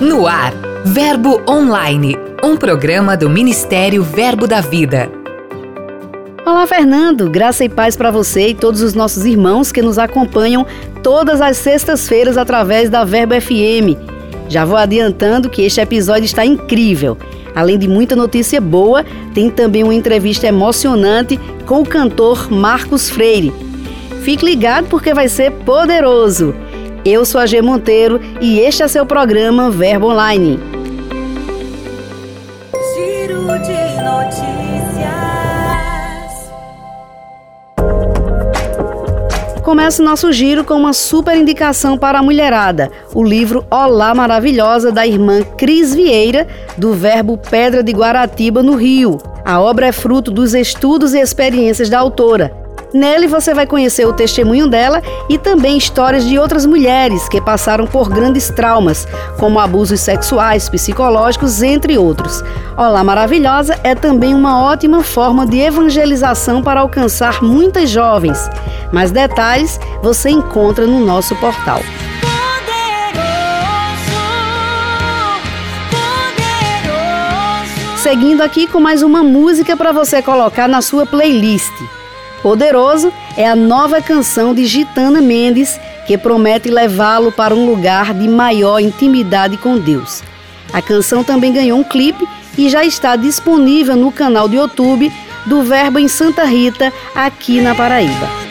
No ar, Verbo Online, um programa do Ministério Verbo da Vida. Olá, Fernando. Graça e paz para você e todos os nossos irmãos que nos acompanham todas as sextas-feiras através da Verbo FM. Já vou adiantando que este episódio está incrível. Além de muita notícia boa, tem também uma entrevista emocionante com o cantor Marcos Freire. Fique ligado porque vai ser poderoso. Eu sou a G Monteiro e este é seu programa Verbo Online. Giro de notícias. Começa o nosso giro com uma super indicação para a mulherada, o livro Olá Maravilhosa da irmã Cris Vieira, do Verbo Pedra de Guaratiba, no Rio. A obra é fruto dos estudos e experiências da autora Nele você vai conhecer o testemunho dela e também histórias de outras mulheres que passaram por grandes traumas, como abusos sexuais, psicológicos, entre outros. Olá Maravilhosa é também uma ótima forma de evangelização para alcançar muitas jovens. Mais detalhes você encontra no nosso portal. Seguindo aqui com mais uma música para você colocar na sua playlist. Poderoso é a nova canção de Gitana Mendes que promete levá-lo para um lugar de maior intimidade com Deus. A canção também ganhou um clipe e já está disponível no canal do YouTube do Verbo em Santa Rita, aqui na Paraíba.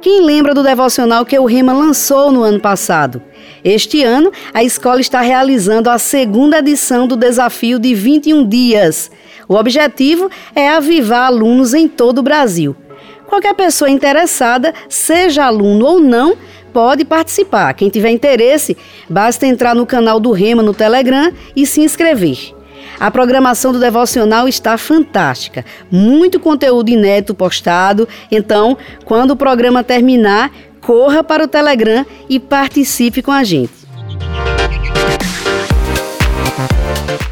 Quem lembra do devocional que o Rema lançou no ano passado? Este ano, a escola está realizando a segunda edição do desafio de 21 dias. O objetivo é avivar alunos em todo o Brasil. Qualquer pessoa interessada, seja aluno ou não, pode participar. Quem tiver interesse, basta entrar no canal do Rema no Telegram e se inscrever. A programação do devocional está fantástica, muito conteúdo inédito postado. Então, quando o programa terminar, corra para o Telegram e participe com a gente.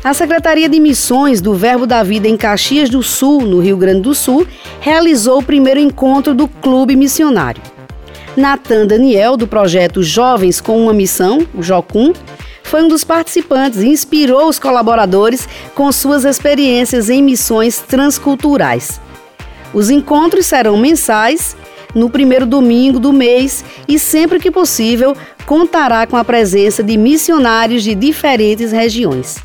A Secretaria de Missões do Verbo da Vida em Caxias do Sul, no Rio Grande do Sul, realizou o primeiro encontro do Clube Missionário. Natan Daniel, do projeto Jovens com uma Missão, o JOCUM, foi um dos participantes e inspirou os colaboradores com suas experiências em missões transculturais. Os encontros serão mensais, no primeiro domingo do mês e, sempre que possível, contará com a presença de missionários de diferentes regiões.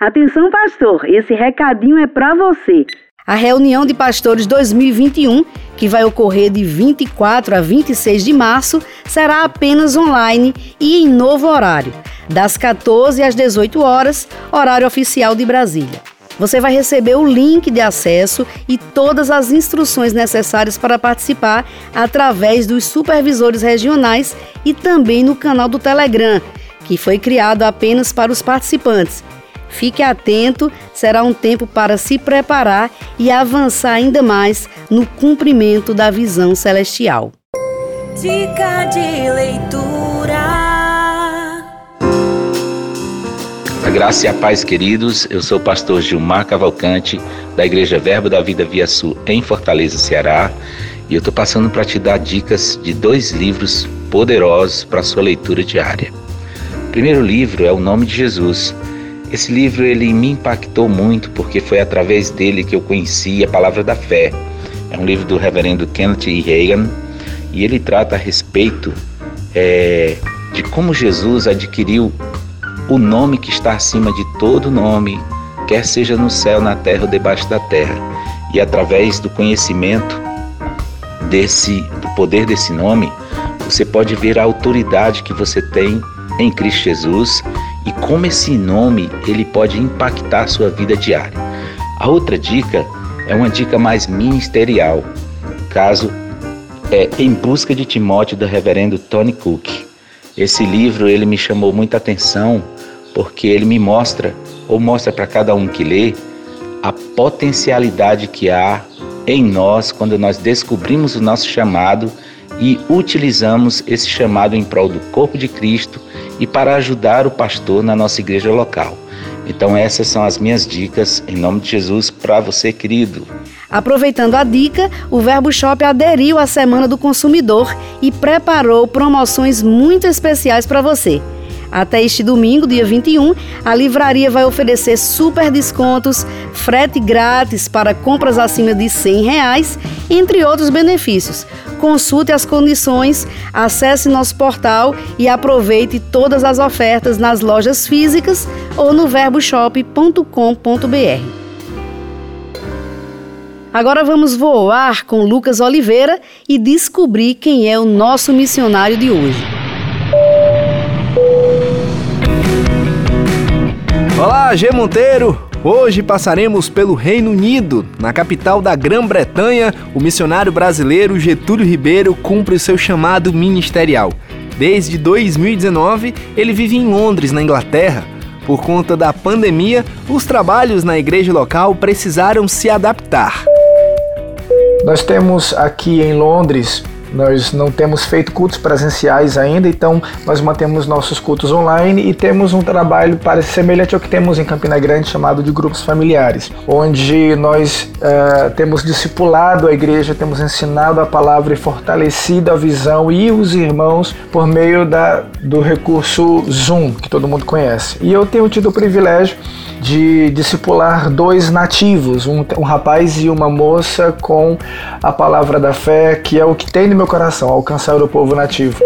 Atenção, pastor, esse recadinho é para você. A reunião de pastores 2021, que vai ocorrer de 24 a 26 de março, será apenas online e em novo horário, das 14 às 18 horas, horário oficial de Brasília. Você vai receber o link de acesso e todas as instruções necessárias para participar através dos supervisores regionais e também no canal do Telegram, que foi criado apenas para os participantes Fique atento, será um tempo para se preparar e avançar ainda mais no cumprimento da visão celestial. Dica de leitura. A graça e a paz, queridos. Eu sou o pastor Gilmar Cavalcante, da Igreja Verbo da Vida Via Sul, em Fortaleza, Ceará. E eu estou passando para te dar dicas de dois livros poderosos para sua leitura diária. O primeiro livro é O Nome de Jesus esse livro ele me impactou muito porque foi através dele que eu conheci a palavra da fé. É um livro do reverendo Kenneth E. Reagan e ele trata a respeito é, de como Jesus adquiriu o nome que está acima de todo nome, quer seja no céu, na terra ou debaixo da terra. E através do conhecimento desse, do poder desse nome, você pode ver a autoridade que você tem em Cristo Jesus e como esse nome ele pode impactar a sua vida diária. A outra dica é uma dica mais ministerial, caso é Em Busca de Timóteo do reverendo Tony Cook. Esse livro ele me chamou muita atenção porque ele me mostra ou mostra para cada um que lê a potencialidade que há em nós quando nós descobrimos o nosso chamado e utilizamos esse chamado em prol do corpo de Cristo e para ajudar o pastor na nossa igreja local. Então, essas são as minhas dicas em nome de Jesus para você, querido. Aproveitando a dica, o Verbo Shop aderiu à Semana do Consumidor e preparou promoções muito especiais para você. Até este domingo, dia 21, a livraria vai oferecer super descontos, frete grátis para compras acima de 100 reais, entre outros benefícios. Consulte as condições, acesse nosso portal e aproveite todas as ofertas nas lojas físicas ou no verboshop.com.br. Agora vamos voar com Lucas Oliveira e descobrir quem é o nosso missionário de hoje. Olá, G Monteiro! Hoje passaremos pelo Reino Unido. Na capital da Grã-Bretanha, o missionário brasileiro Getúlio Ribeiro cumpre o seu chamado ministerial. Desde 2019, ele vive em Londres, na Inglaterra. Por conta da pandemia, os trabalhos na igreja local precisaram se adaptar. Nós temos aqui em Londres nós não temos feito cultos presenciais ainda, então nós mantemos nossos cultos online e temos um trabalho parece semelhante ao que temos em Campina Grande, chamado de grupos familiares, onde nós uh, temos discipulado a igreja, temos ensinado a palavra e fortalecido a visão e os irmãos por meio da, do recurso Zoom, que todo mundo conhece. E eu tenho tido o privilégio de discipular dois nativos, um, um rapaz e uma moça com a palavra da fé, que é o que tem no meu coração, alcançar o povo nativo.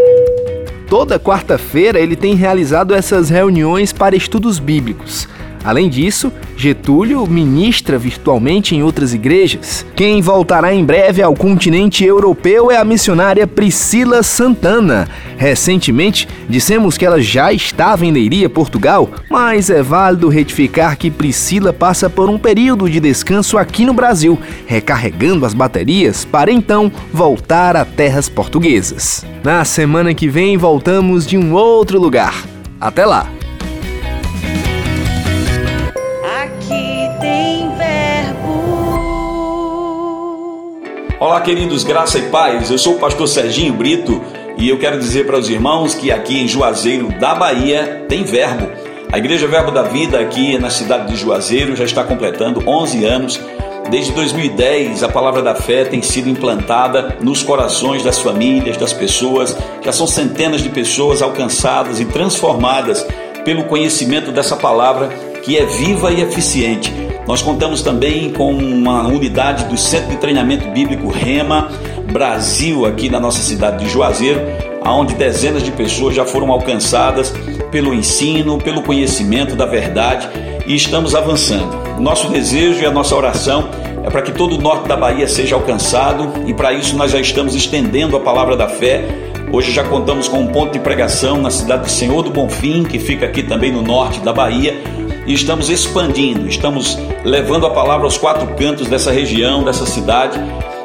Toda quarta-feira ele tem realizado essas reuniões para estudos bíblicos. Além disso, Getúlio ministra virtualmente em outras igrejas. Quem voltará em breve ao continente europeu é a missionária Priscila Santana. Recentemente, dissemos que ela já estava em Leiria, Portugal, mas é válido retificar que Priscila passa por um período de descanso aqui no Brasil, recarregando as baterias para então voltar a terras portuguesas. Na semana que vem, voltamos de um outro lugar. Até lá! Olá, queridos, graça e paz. Eu sou o pastor Serginho Brito e eu quero dizer para os irmãos que aqui em Juazeiro da Bahia tem verbo. A Igreja Verbo da Vida aqui na cidade de Juazeiro já está completando 11 anos. Desde 2010, a palavra da fé tem sido implantada nos corações das famílias, das pessoas. Já são centenas de pessoas alcançadas e transformadas pelo conhecimento dessa palavra que é viva e eficiente nós contamos também com uma unidade do Centro de Treinamento Bíblico Rema Brasil, aqui na nossa cidade de Juazeiro, onde dezenas de pessoas já foram alcançadas pelo ensino, pelo conhecimento da verdade e estamos avançando. Nosso desejo e a nossa oração é para que todo o norte da Bahia seja alcançado e para isso nós já estamos estendendo a palavra da fé. Hoje já contamos com um ponto de pregação na cidade de Senhor do Bonfim, que fica aqui também no norte da Bahia, e estamos expandindo, estamos levando a palavra aos quatro cantos dessa região, dessa cidade,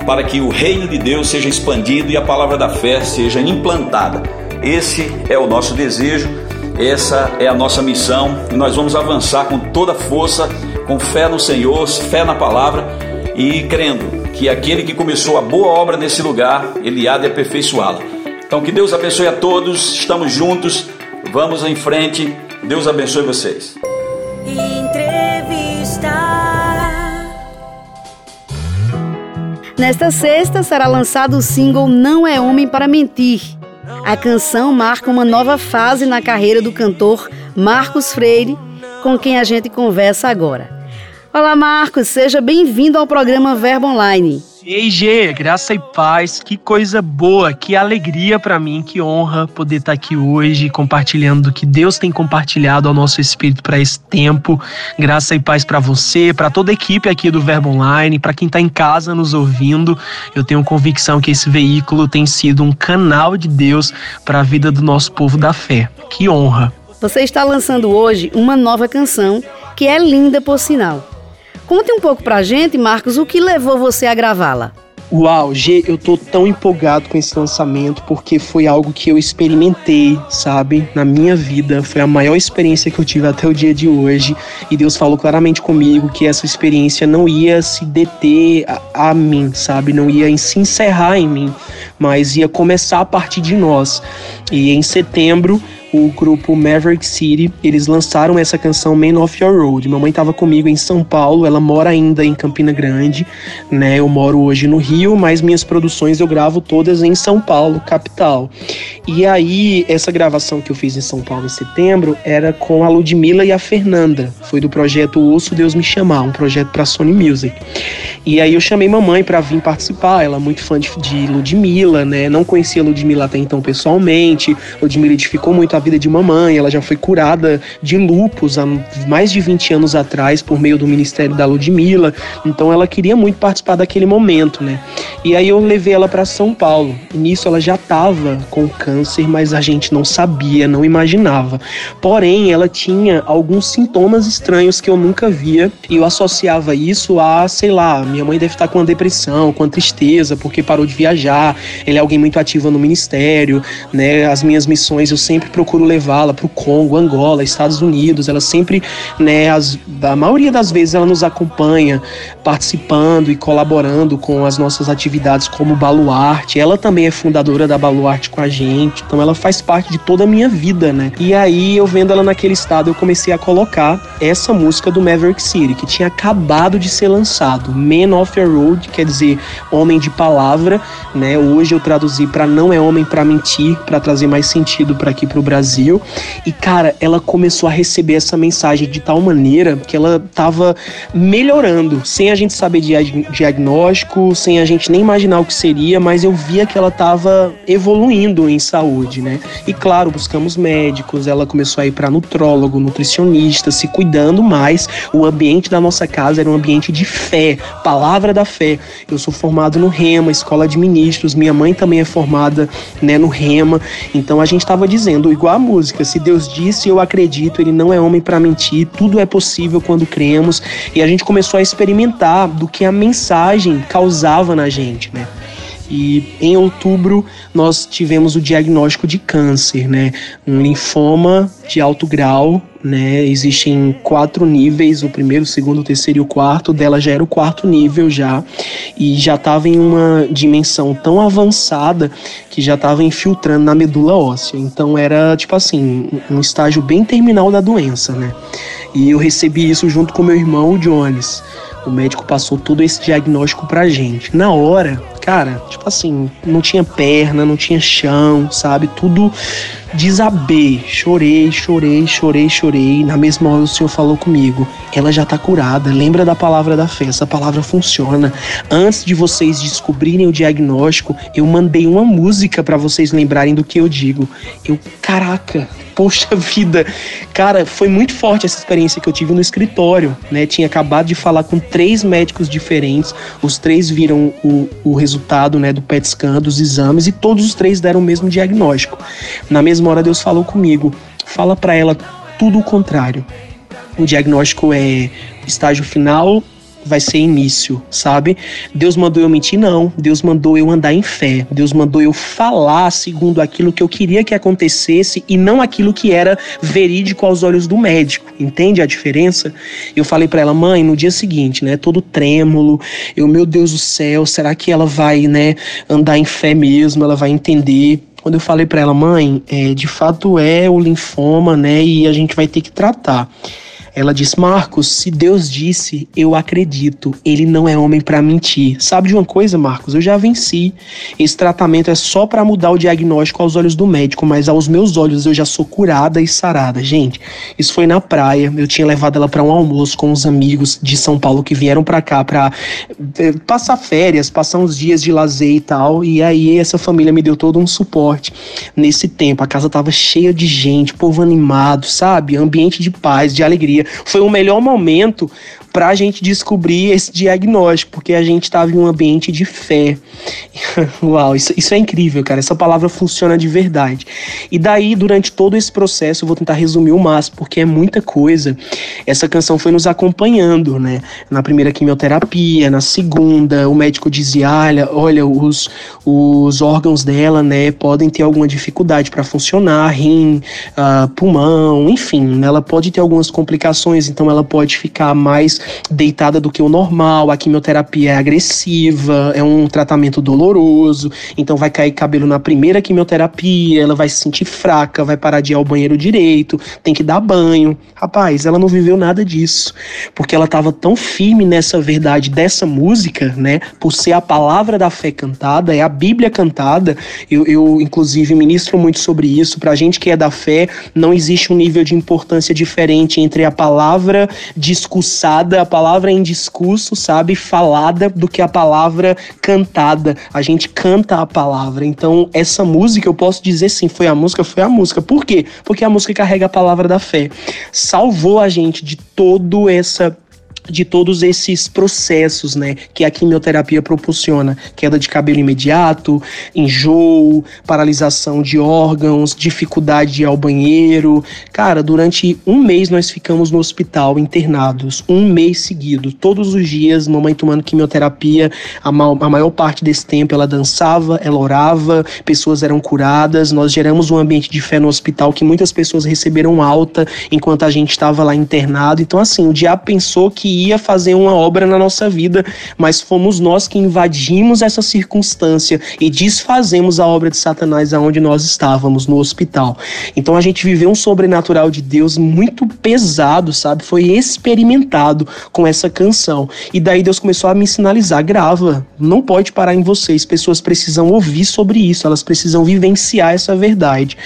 para que o reino de Deus seja expandido e a palavra da fé seja implantada. Esse é o nosso desejo, essa é a nossa missão e nós vamos avançar com toda força, com fé no Senhor, fé na palavra e crendo que aquele que começou a boa obra nesse lugar, ele há de aperfeiçoá-la. Então que Deus abençoe a todos, estamos juntos, vamos em frente. Deus abençoe vocês. Nesta sexta será lançado o single Não é Homem para Mentir. A canção marca uma nova fase na carreira do cantor Marcos Freire, com quem a gente conversa agora. Olá, Marcos, seja bem-vindo ao programa Verbo Online. Ei, G, graça e paz, que coisa boa, que alegria para mim, que honra poder estar tá aqui hoje compartilhando do que Deus tem compartilhado ao nosso espírito para esse tempo. Graça e paz para você, para toda a equipe aqui do Verbo Online, para quem está em casa nos ouvindo. Eu tenho convicção que esse veículo tem sido um canal de Deus para a vida do nosso povo da fé. Que honra. Você está lançando hoje uma nova canção que é linda por sinal. Conte um pouco pra gente, Marcos, o que levou você a gravá-la. Uau, G, eu tô tão empolgado com esse lançamento porque foi algo que eu experimentei, sabe, na minha vida. Foi a maior experiência que eu tive até o dia de hoje. E Deus falou claramente comigo que essa experiência não ia se deter a, a mim, sabe, não ia se encerrar em mim, mas ia começar a partir de nós. E em setembro, o grupo Maverick City, eles lançaram essa canção Man of Your Road. Minha mãe estava comigo em São Paulo, ela mora ainda em Campina Grande, né? Eu moro hoje no Rio, mas minhas produções eu gravo todas em São Paulo, capital. E aí, essa gravação que eu fiz em São Paulo em setembro era com a Ludmilla e a Fernanda. Foi do projeto Ouço Deus Me Chamar, um projeto para Sony Music. E aí eu chamei mamãe para vir participar, ela é muito fã de, de Ludmilla, né? Não conhecia Ludmilla até então pessoalmente. Ludmilla edificou muito a vida de mamãe, ela já foi curada de lupus há mais de 20 anos atrás por meio do ministério da Ludmilla. Então ela queria muito participar daquele momento, né? E aí eu levei ela para São Paulo. E nisso ela já estava com câncer, mas a gente não sabia, não imaginava. Porém, ela tinha alguns sintomas estranhos que eu nunca via e eu associava isso a, sei lá, minha mãe deve estar com uma depressão, com uma tristeza porque parou de viajar. Ele é alguém muito ativo no ministério, né? As minhas missões eu sempre procuro levá-la para o Congo, Angola, Estados Unidos. Ela sempre, né, as, a maioria das vezes ela nos acompanha, participando e colaborando com as nossas atividades como Baluarte. Ela também é fundadora da Baluarte com a gente, então ela faz parte de toda a minha vida, né? E aí eu vendo ela naquele estado, eu comecei a colocar essa música do Maverick City, que tinha acabado de ser lançado, Man of Your Road, quer dizer, homem de palavra, né? Hoje eu traduzi para não é homem para mentir, para trazer mais sentido para aqui pro Brasil. E cara, ela começou a receber essa mensagem de tal maneira que ela tava melhorando, sem a gente saber de diagnóstico, sem a gente nem imaginar o que seria, mas eu via que ela tava evoluindo em saúde, né? E claro, buscamos médicos, ela começou a ir para nutrólogo, nutricionista, se cuidando mais. O ambiente da nossa casa era um ambiente de fé, palavra da fé. Eu sou formado no Rema, escola de ministros, minha mãe também é formada, né, no Rema. Então a gente estava dizendo, igual a música, se Deus disse, eu acredito, ele não é homem para mentir, tudo é possível quando cremos. E a gente começou a experimentar do que a mensagem causava na gente, né? E em outubro nós tivemos o diagnóstico de câncer, né? Um linfoma de alto grau, né? Existem quatro níveis, o primeiro, o segundo, o terceiro e o quarto. Dela já era o quarto nível já e já estava em uma dimensão tão avançada que já estava infiltrando na medula óssea. Então era tipo assim, um estágio bem terminal da doença, né? E eu recebi isso junto com meu irmão, o Jones. O médico passou todo esse diagnóstico pra gente. Na hora, cara, tipo assim, não tinha perna, não tinha chão, sabe? Tudo desabei. Chorei, chorei, chorei, chorei. Na mesma hora o Senhor falou comigo: ela já tá curada. Lembra da palavra da fé, essa palavra funciona. Antes de vocês descobrirem o diagnóstico, eu mandei uma música para vocês lembrarem do que eu digo. Eu, caraca, poxa vida. Cara, foi muito forte essa experiência que eu tive no escritório, né? Tinha acabado de falar com três médicos diferentes, os três viram o, o resultado, né, do PET scan, dos exames, e todos os três deram o mesmo diagnóstico. Na mesma hora, Deus falou comigo, fala para ela tudo o contrário. O diagnóstico é estágio final vai ser início, sabe? Deus mandou eu mentir? Não. Deus mandou eu andar em fé. Deus mandou eu falar segundo aquilo que eu queria que acontecesse e não aquilo que era verídico aos olhos do médico. Entende a diferença? Eu falei para ela, mãe, no dia seguinte, né, todo trêmulo, eu, meu Deus do céu, será que ela vai, né, andar em fé mesmo? Ela vai entender? Quando eu falei para ela, mãe, é, de fato é o linfoma, né, e a gente vai ter que tratar. Ela diz: Marcos, se Deus disse, eu acredito. Ele não é homem para mentir. Sabe de uma coisa, Marcos? Eu já venci. Esse tratamento é só para mudar o diagnóstico aos olhos do médico, mas aos meus olhos eu já sou curada e sarada. Gente, isso foi na praia. Eu tinha levado ela para um almoço com os amigos de São Paulo que vieram para cá para eh, passar férias, passar uns dias de lazer e tal. E aí essa família me deu todo um suporte nesse tempo. A casa tava cheia de gente, povo animado, sabe? Ambiente de paz, de alegria foi o melhor momento para a gente descobrir esse diagnóstico, porque a gente estava em um ambiente de fé. Uau, isso, isso é incrível, cara. Essa palavra funciona de verdade. E daí, durante todo esse processo, eu vou tentar resumir o máximo, porque é muita coisa. Essa canção foi nos acompanhando, né? Na primeira quimioterapia, na segunda, o médico dizia: olha, olha os, os órgãos dela, né, podem ter alguma dificuldade para funcionar, rim, uh, pulmão, enfim, ela pode ter algumas complicações, então ela pode ficar mais deitada do que o normal, a quimioterapia é agressiva, é um tratamento doloroso, então vai cair cabelo na primeira quimioterapia, ela vai se sentir fraca, vai parar de ir ao banheiro direito, tem que dar banho. Rapaz, ela não viveu nada disso, porque ela estava tão firme nessa verdade dessa música, né, por ser a palavra da fé cantada, é a Bíblia cantada. Eu, eu inclusive, ministro muito sobre isso. Pra gente que é da fé, não existe um nível de importância diferente entre a palavra discursada, a palavra em discurso, sabe, falada, do que a palavra cantada. A gente canta a palavra. Então, essa música, eu posso dizer sim, foi a música, foi a música. Por quê? Porque a música carrega a palavra da fé. Salvou a gente de todo essa de todos esses processos, né, que a quimioterapia proporciona, queda de cabelo imediato, enjoo, paralisação de órgãos, dificuldade de ir ao banheiro. Cara, durante um mês nós ficamos no hospital internados, um mês seguido, todos os dias, mamãe tomando quimioterapia, a, ma a maior parte desse tempo ela dançava, ela orava, pessoas eram curadas, nós geramos um ambiente de fé no hospital que muitas pessoas receberam alta enquanto a gente estava lá internado. Então assim, o diabo pensou ia fazer uma obra na nossa vida, mas fomos nós que invadimos essa circunstância e desfazemos a obra de Satanás aonde nós estávamos, no hospital. Então a gente viveu um sobrenatural de Deus muito pesado, sabe? Foi experimentado com essa canção. E daí Deus começou a me sinalizar: grava, não pode parar em vocês. Pessoas precisam ouvir sobre isso, elas precisam vivenciar essa verdade.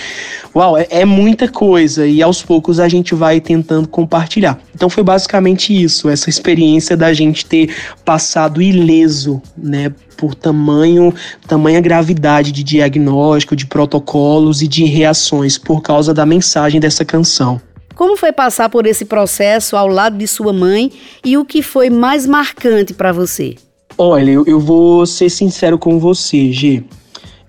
Uau, é, é muita coisa e aos poucos a gente vai tentando compartilhar. Então foi basicamente isso, essa experiência da gente ter passado ileso, né, por tamanho, tamanha gravidade de diagnóstico, de protocolos e de reações por causa da mensagem dessa canção. Como foi passar por esse processo ao lado de sua mãe e o que foi mais marcante para você? Olha, eu, eu vou ser sincero com você, G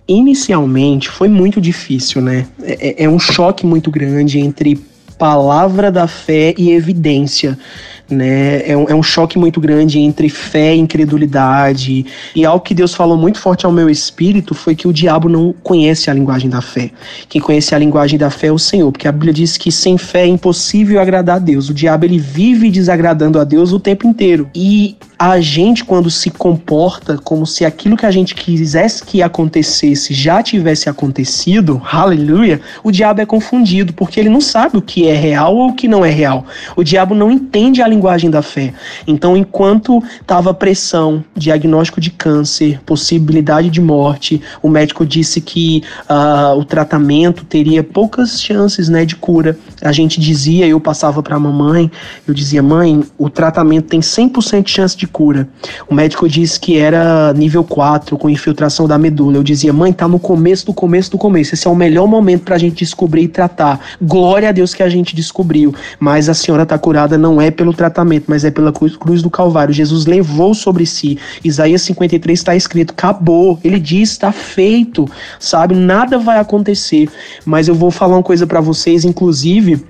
inicialmente foi muito difícil, né? É, é, um choque muito grande entre palavra da fé e evidência né? É um, é um choque muito grande entre fé e incredulidade. E algo que Deus falou muito forte ao meu espírito foi que o diabo não conhece a linguagem da fé. Quem conhece a linguagem da fé é o Senhor, porque a Bíblia diz que sem fé é impossível agradar a Deus. O diabo ele vive desagradando a Deus o tempo inteiro. E a gente, quando se comporta como se aquilo que a gente quisesse que acontecesse já tivesse acontecido, aleluia, o diabo é confundido, porque ele não sabe o que é real ou o que não é real. O diabo não entende a linguagem da fé. Então, enquanto estava pressão, diagnóstico de câncer, possibilidade de morte, o médico disse que uh, o tratamento teria poucas chances né, de cura. A gente dizia, eu passava para a mamãe, eu dizia, mãe, o tratamento tem 100% de chance de cura. O médico disse que era nível 4, com infiltração da medula. Eu dizia, mãe, tá no começo do começo do começo. Esse é o melhor momento para a gente descobrir e tratar. Glória a Deus que a gente descobriu. Mas a senhora tá curada não é pelo tratamento tratamento, mas é pela cruz, cruz do Calvário. Jesus levou sobre si. Isaías 53 está escrito: acabou. Ele diz: está feito, sabe? Nada vai acontecer. Mas eu vou falar uma coisa para vocês, inclusive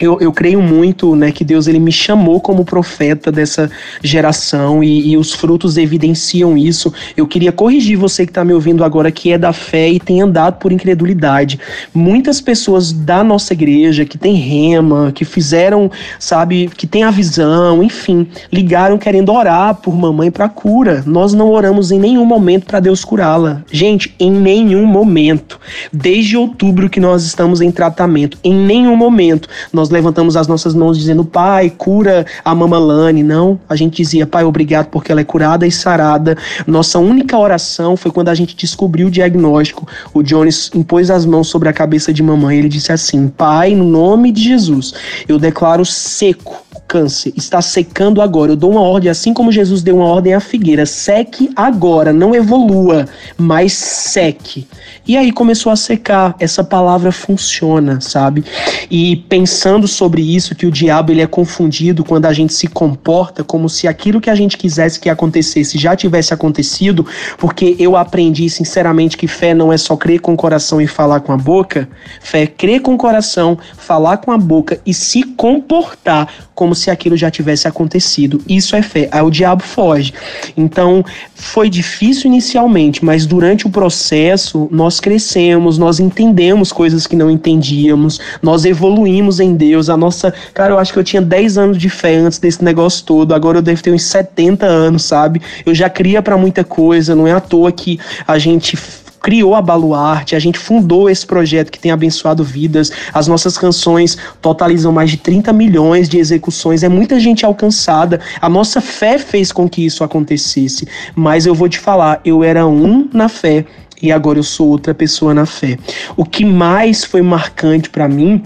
eu, eu creio muito né, que Deus ele me chamou como profeta dessa geração e, e os frutos evidenciam isso. Eu queria corrigir você que está me ouvindo agora que é da fé e tem andado por incredulidade. Muitas pessoas da nossa igreja que tem rema, que fizeram, sabe, que tem a visão, enfim, ligaram querendo orar por mamãe para cura. Nós não oramos em nenhum momento para Deus curá-la. Gente, em nenhum momento. Desde outubro que nós estamos em tratamento, em nenhum momento nós levantamos as nossas mãos dizendo, Pai, cura a Mamalane. Não, a gente dizia, Pai, obrigado porque ela é curada e sarada. Nossa única oração foi quando a gente descobriu o diagnóstico. O Jones impôs as mãos sobre a cabeça de mamãe. Ele disse assim: Pai, no nome de Jesus, eu declaro seco câncer está secando agora. Eu dou uma ordem, assim como Jesus deu uma ordem à figueira: seque agora, não evolua, mas seque. E aí começou a secar. Essa palavra funciona, sabe? E pensando sobre isso, que o diabo ele é confundido quando a gente se comporta como se aquilo que a gente quisesse que acontecesse já tivesse acontecido, porque eu aprendi sinceramente que fé não é só crer com o coração e falar com a boca. Fé é crer com o coração, falar com a boca e se comportar como se aquilo já tivesse acontecido. Isso é fé. Aí o diabo foge. Então, foi difícil inicialmente, mas durante o processo nós crescemos, nós entendemos coisas que não entendíamos, nós evoluímos em Deus. A nossa, cara, eu acho que eu tinha 10 anos de fé antes desse negócio todo, agora eu devo ter uns 70 anos, sabe? Eu já cria para muita coisa, não é à toa que a gente criou a Baluarte, a gente fundou esse projeto que tem abençoado vidas. As nossas canções totalizam mais de 30 milhões de execuções, é muita gente alcançada. A nossa fé fez com que isso acontecesse. Mas eu vou te falar, eu era um na fé e agora eu sou outra pessoa na fé. O que mais foi marcante para mim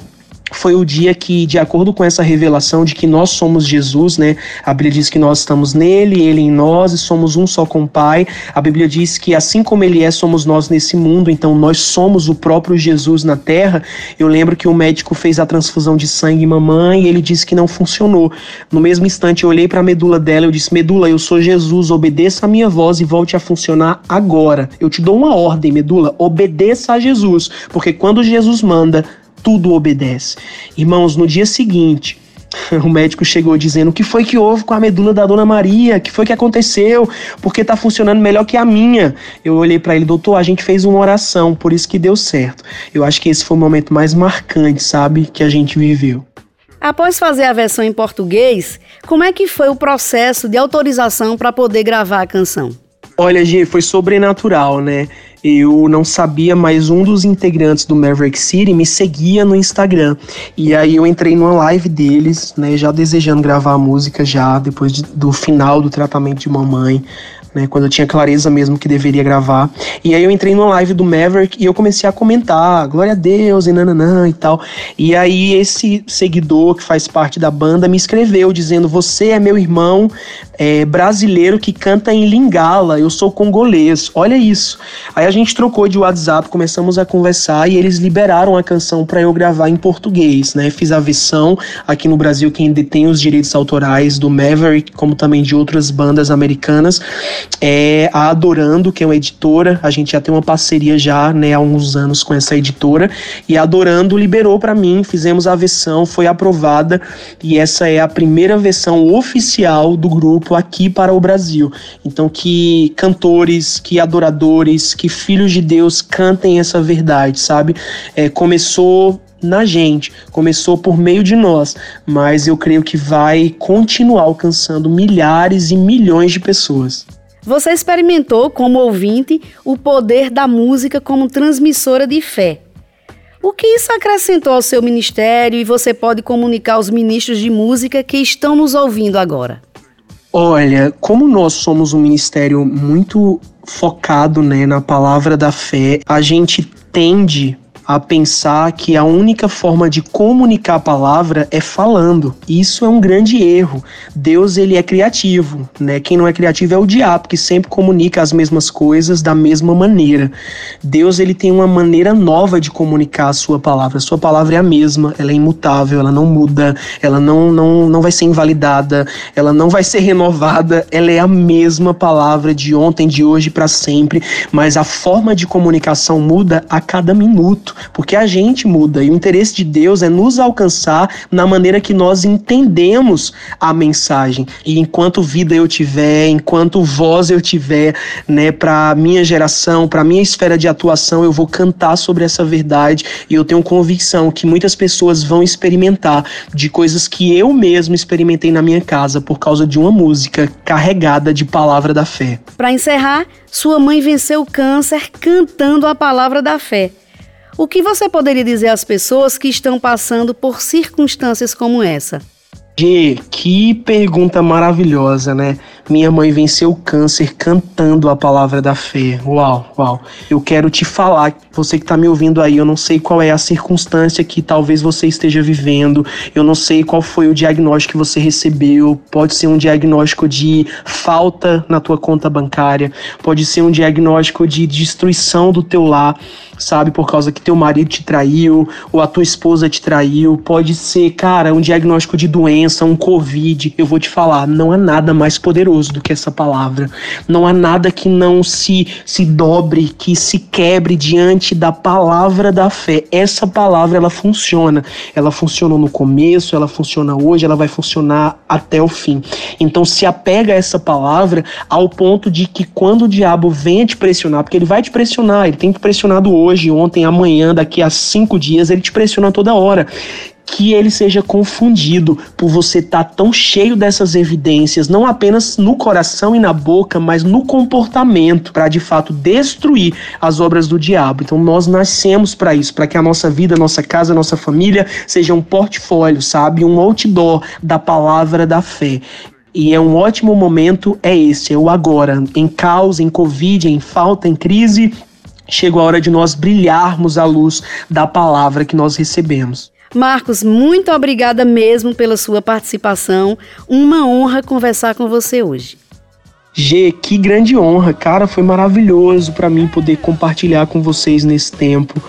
foi o dia que, de acordo com essa revelação de que nós somos Jesus, né? A Bíblia diz que nós estamos nele, ele em nós e somos um só com o Pai. A Bíblia diz que assim como ele é, somos nós nesse mundo, então nós somos o próprio Jesus na terra. Eu lembro que o médico fez a transfusão de sangue em mamãe e ele disse que não funcionou. No mesmo instante eu olhei para a medula dela, eu disse: "Medula, eu sou Jesus, obedeça a minha voz e volte a funcionar agora. Eu te dou uma ordem, medula, obedeça a Jesus, porque quando Jesus manda, tudo obedece. Irmãos, no dia seguinte, o médico chegou dizendo: O que foi que houve com a medula da dona Maria? O que foi que aconteceu? Porque tá funcionando melhor que a minha. Eu olhei para ele, doutor, a gente fez uma oração, por isso que deu certo. Eu acho que esse foi o momento mais marcante, sabe, que a gente viveu. Após fazer a versão em português, como é que foi o processo de autorização para poder gravar a canção? Olha, G, foi sobrenatural, né? Eu não sabia, mas um dos integrantes do Maverick City me seguia no Instagram. E aí eu entrei numa live deles, né, já desejando gravar a música já depois de, do final do tratamento de mamãe né? Quando eu tinha clareza mesmo que deveria gravar. E aí eu entrei numa live do Maverick e eu comecei a comentar, glória a Deus e nananã e tal. E aí esse seguidor que faz parte da banda me escreveu dizendo: Você é meu irmão é, brasileiro que canta em Lingala, eu sou congolês. Olha isso. Aí a gente trocou de WhatsApp, começamos a conversar e eles liberaram a canção para eu gravar em português, né? Fiz a versão aqui no Brasil, quem detém os direitos autorais do Maverick, como também de outras bandas americanas é a Adorando, que é uma editora. A gente já tem uma parceria já, né, há uns anos com essa editora. E a Adorando liberou para mim, fizemos a versão, foi aprovada e essa é a primeira versão oficial do grupo aqui para o Brasil. Então que cantores, que adoradores, que filhos de Deus cantem essa verdade, sabe? É, começou na gente, começou por meio de nós, mas eu creio que vai continuar alcançando milhares e milhões de pessoas. Você experimentou, como ouvinte, o poder da música como transmissora de fé. O que isso acrescentou ao seu ministério e você pode comunicar aos ministros de música que estão nos ouvindo agora? Olha, como nós somos um ministério muito focado né, na palavra da fé, a gente tende a pensar que a única forma de comunicar a palavra é falando. Isso é um grande erro. Deus ele é criativo, né? Quem não é criativo é o diabo, que sempre comunica as mesmas coisas da mesma maneira. Deus ele tem uma maneira nova de comunicar a sua palavra. A sua palavra é a mesma, ela é imutável, ela não muda, ela não não, não vai ser invalidada, ela não vai ser renovada, ela é a mesma palavra de ontem, de hoje para sempre, mas a forma de comunicação muda a cada minuto porque a gente muda e o interesse de Deus é nos alcançar na maneira que nós entendemos a mensagem. E enquanto vida eu tiver, enquanto voz eu tiver, né, para minha geração, para minha esfera de atuação, eu vou cantar sobre essa verdade e eu tenho convicção que muitas pessoas vão experimentar de coisas que eu mesmo experimentei na minha casa por causa de uma música carregada de palavra da fé. Para encerrar, sua mãe venceu o câncer cantando a palavra da fé. O que você poderia dizer às pessoas que estão passando por circunstâncias como essa? Gê, que pergunta maravilhosa, né? Minha mãe venceu o câncer cantando a palavra da fé. Uau, uau. Eu quero te falar, você que tá me ouvindo aí, eu não sei qual é a circunstância que talvez você esteja vivendo, eu não sei qual foi o diagnóstico que você recebeu. Pode ser um diagnóstico de falta na tua conta bancária, pode ser um diagnóstico de destruição do teu lar. sabe, por causa que teu marido te traiu, ou a tua esposa te traiu, pode ser, cara, um diagnóstico de doença, um covid. Eu vou te falar, não há nada mais poderoso do que essa palavra. Não há nada que não se se dobre, que se quebre diante da palavra da fé. Essa palavra ela funciona. Ela funcionou no começo, ela funciona hoje, ela vai funcionar até o fim. Então se apega a essa palavra ao ponto de que quando o diabo venha te pressionar, porque ele vai te pressionar, ele tem te pressionado hoje, ontem, amanhã, daqui a cinco dias, ele te pressiona toda hora que ele seja confundido por você estar tá tão cheio dessas evidências, não apenas no coração e na boca, mas no comportamento, para de fato destruir as obras do diabo. Então nós nascemos para isso, para que a nossa vida, nossa casa, nossa família seja um portfólio, sabe? Um outdoor da palavra da fé. E é um ótimo momento, é esse, é o agora. Em caos, em Covid, em falta, em crise, chegou a hora de nós brilharmos a luz da palavra que nós recebemos. Marcos, muito obrigada mesmo pela sua participação. Uma honra conversar com você hoje. G, que grande honra, cara, foi maravilhoso para mim poder compartilhar com vocês nesse tempo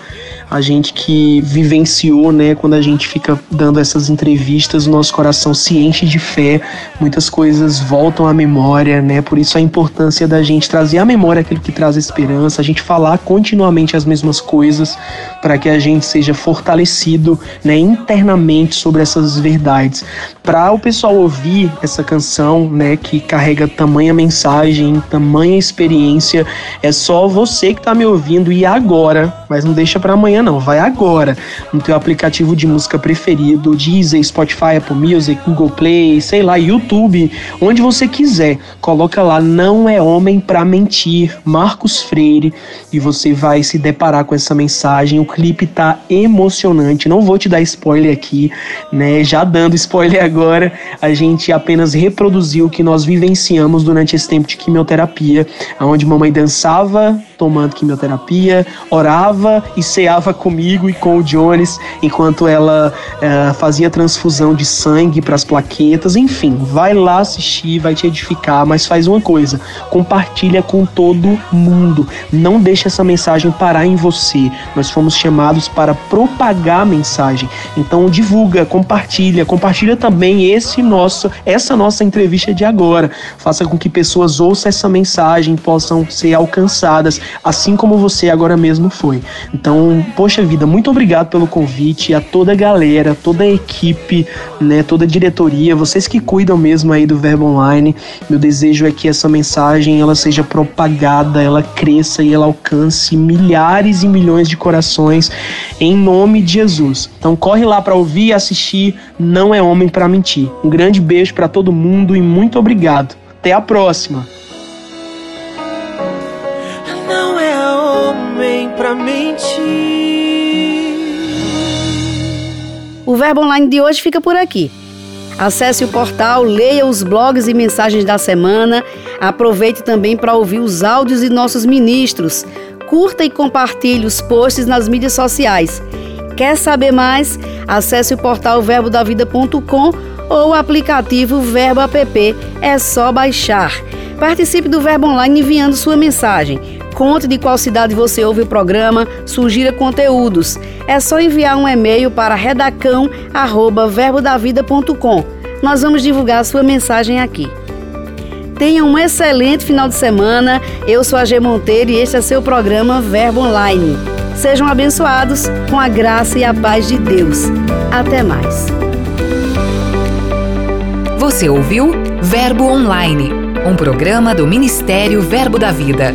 a gente que vivenciou, né, quando a gente fica dando essas entrevistas, o nosso coração se enche de fé, muitas coisas voltam à memória, né? Por isso a importância da gente trazer à memória aquilo que traz esperança, a gente falar continuamente as mesmas coisas para que a gente seja fortalecido, né, internamente sobre essas verdades. Para o pessoal ouvir essa canção, né, que carrega tamanha mensagem, tamanha experiência, é só você que está me ouvindo e agora, mas não deixa para amanhã amanhã não, vai agora no teu aplicativo de música preferido, Deezer, Spotify, Apple Music, Google Play, sei lá, YouTube, onde você quiser. Coloca lá Não é homem para mentir, Marcos Freire, e você vai se deparar com essa mensagem. O clipe tá emocionante. Não vou te dar spoiler aqui, né? Já dando spoiler agora, a gente apenas reproduziu o que nós vivenciamos durante esse tempo de quimioterapia, onde mamãe dançava tomando quimioterapia, orava e ceava comigo e com o Jones enquanto ela uh, fazia transfusão de sangue para as plaquetas. Enfim, vai lá assistir, vai te edificar, mas faz uma coisa: compartilha com todo mundo. Não deixe essa mensagem parar em você. Nós fomos chamados para propagar a mensagem. Então divulga, compartilha, compartilha também esse nosso, essa nossa entrevista de agora. Faça com que pessoas ouçam essa mensagem, possam ser alcançadas assim como você agora mesmo foi. Então, poxa vida, muito obrigado pelo convite a toda a galera, toda a equipe, né, toda a diretoria, vocês que cuidam mesmo aí do Verbo Online. Meu desejo é que essa mensagem ela seja propagada, ela cresça e ela alcance milhares e milhões de corações em nome de Jesus. Então corre lá para ouvir e assistir, não é homem para mentir. Um grande beijo para todo mundo e muito obrigado. Até a próxima. Pra mentir. O Verbo Online de hoje fica por aqui. Acesse o portal, leia os blogs e mensagens da semana. Aproveite também para ouvir os áudios de nossos ministros. Curta e compartilhe os posts nas mídias sociais. Quer saber mais? Acesse o portal verbodavida.com ou o aplicativo Verbo App. É só baixar. Participe do Verbo Online enviando sua mensagem. Conte de qual cidade você ouve o programa, sugira conteúdos. É só enviar um e-mail para redacão@verbodavida.com. Nós vamos divulgar sua mensagem aqui. Tenha um excelente final de semana. Eu sou a G Monteiro e este é seu programa Verbo Online. Sejam abençoados com a graça e a paz de Deus. Até mais. Você ouviu Verbo Online, um programa do Ministério Verbo da Vida.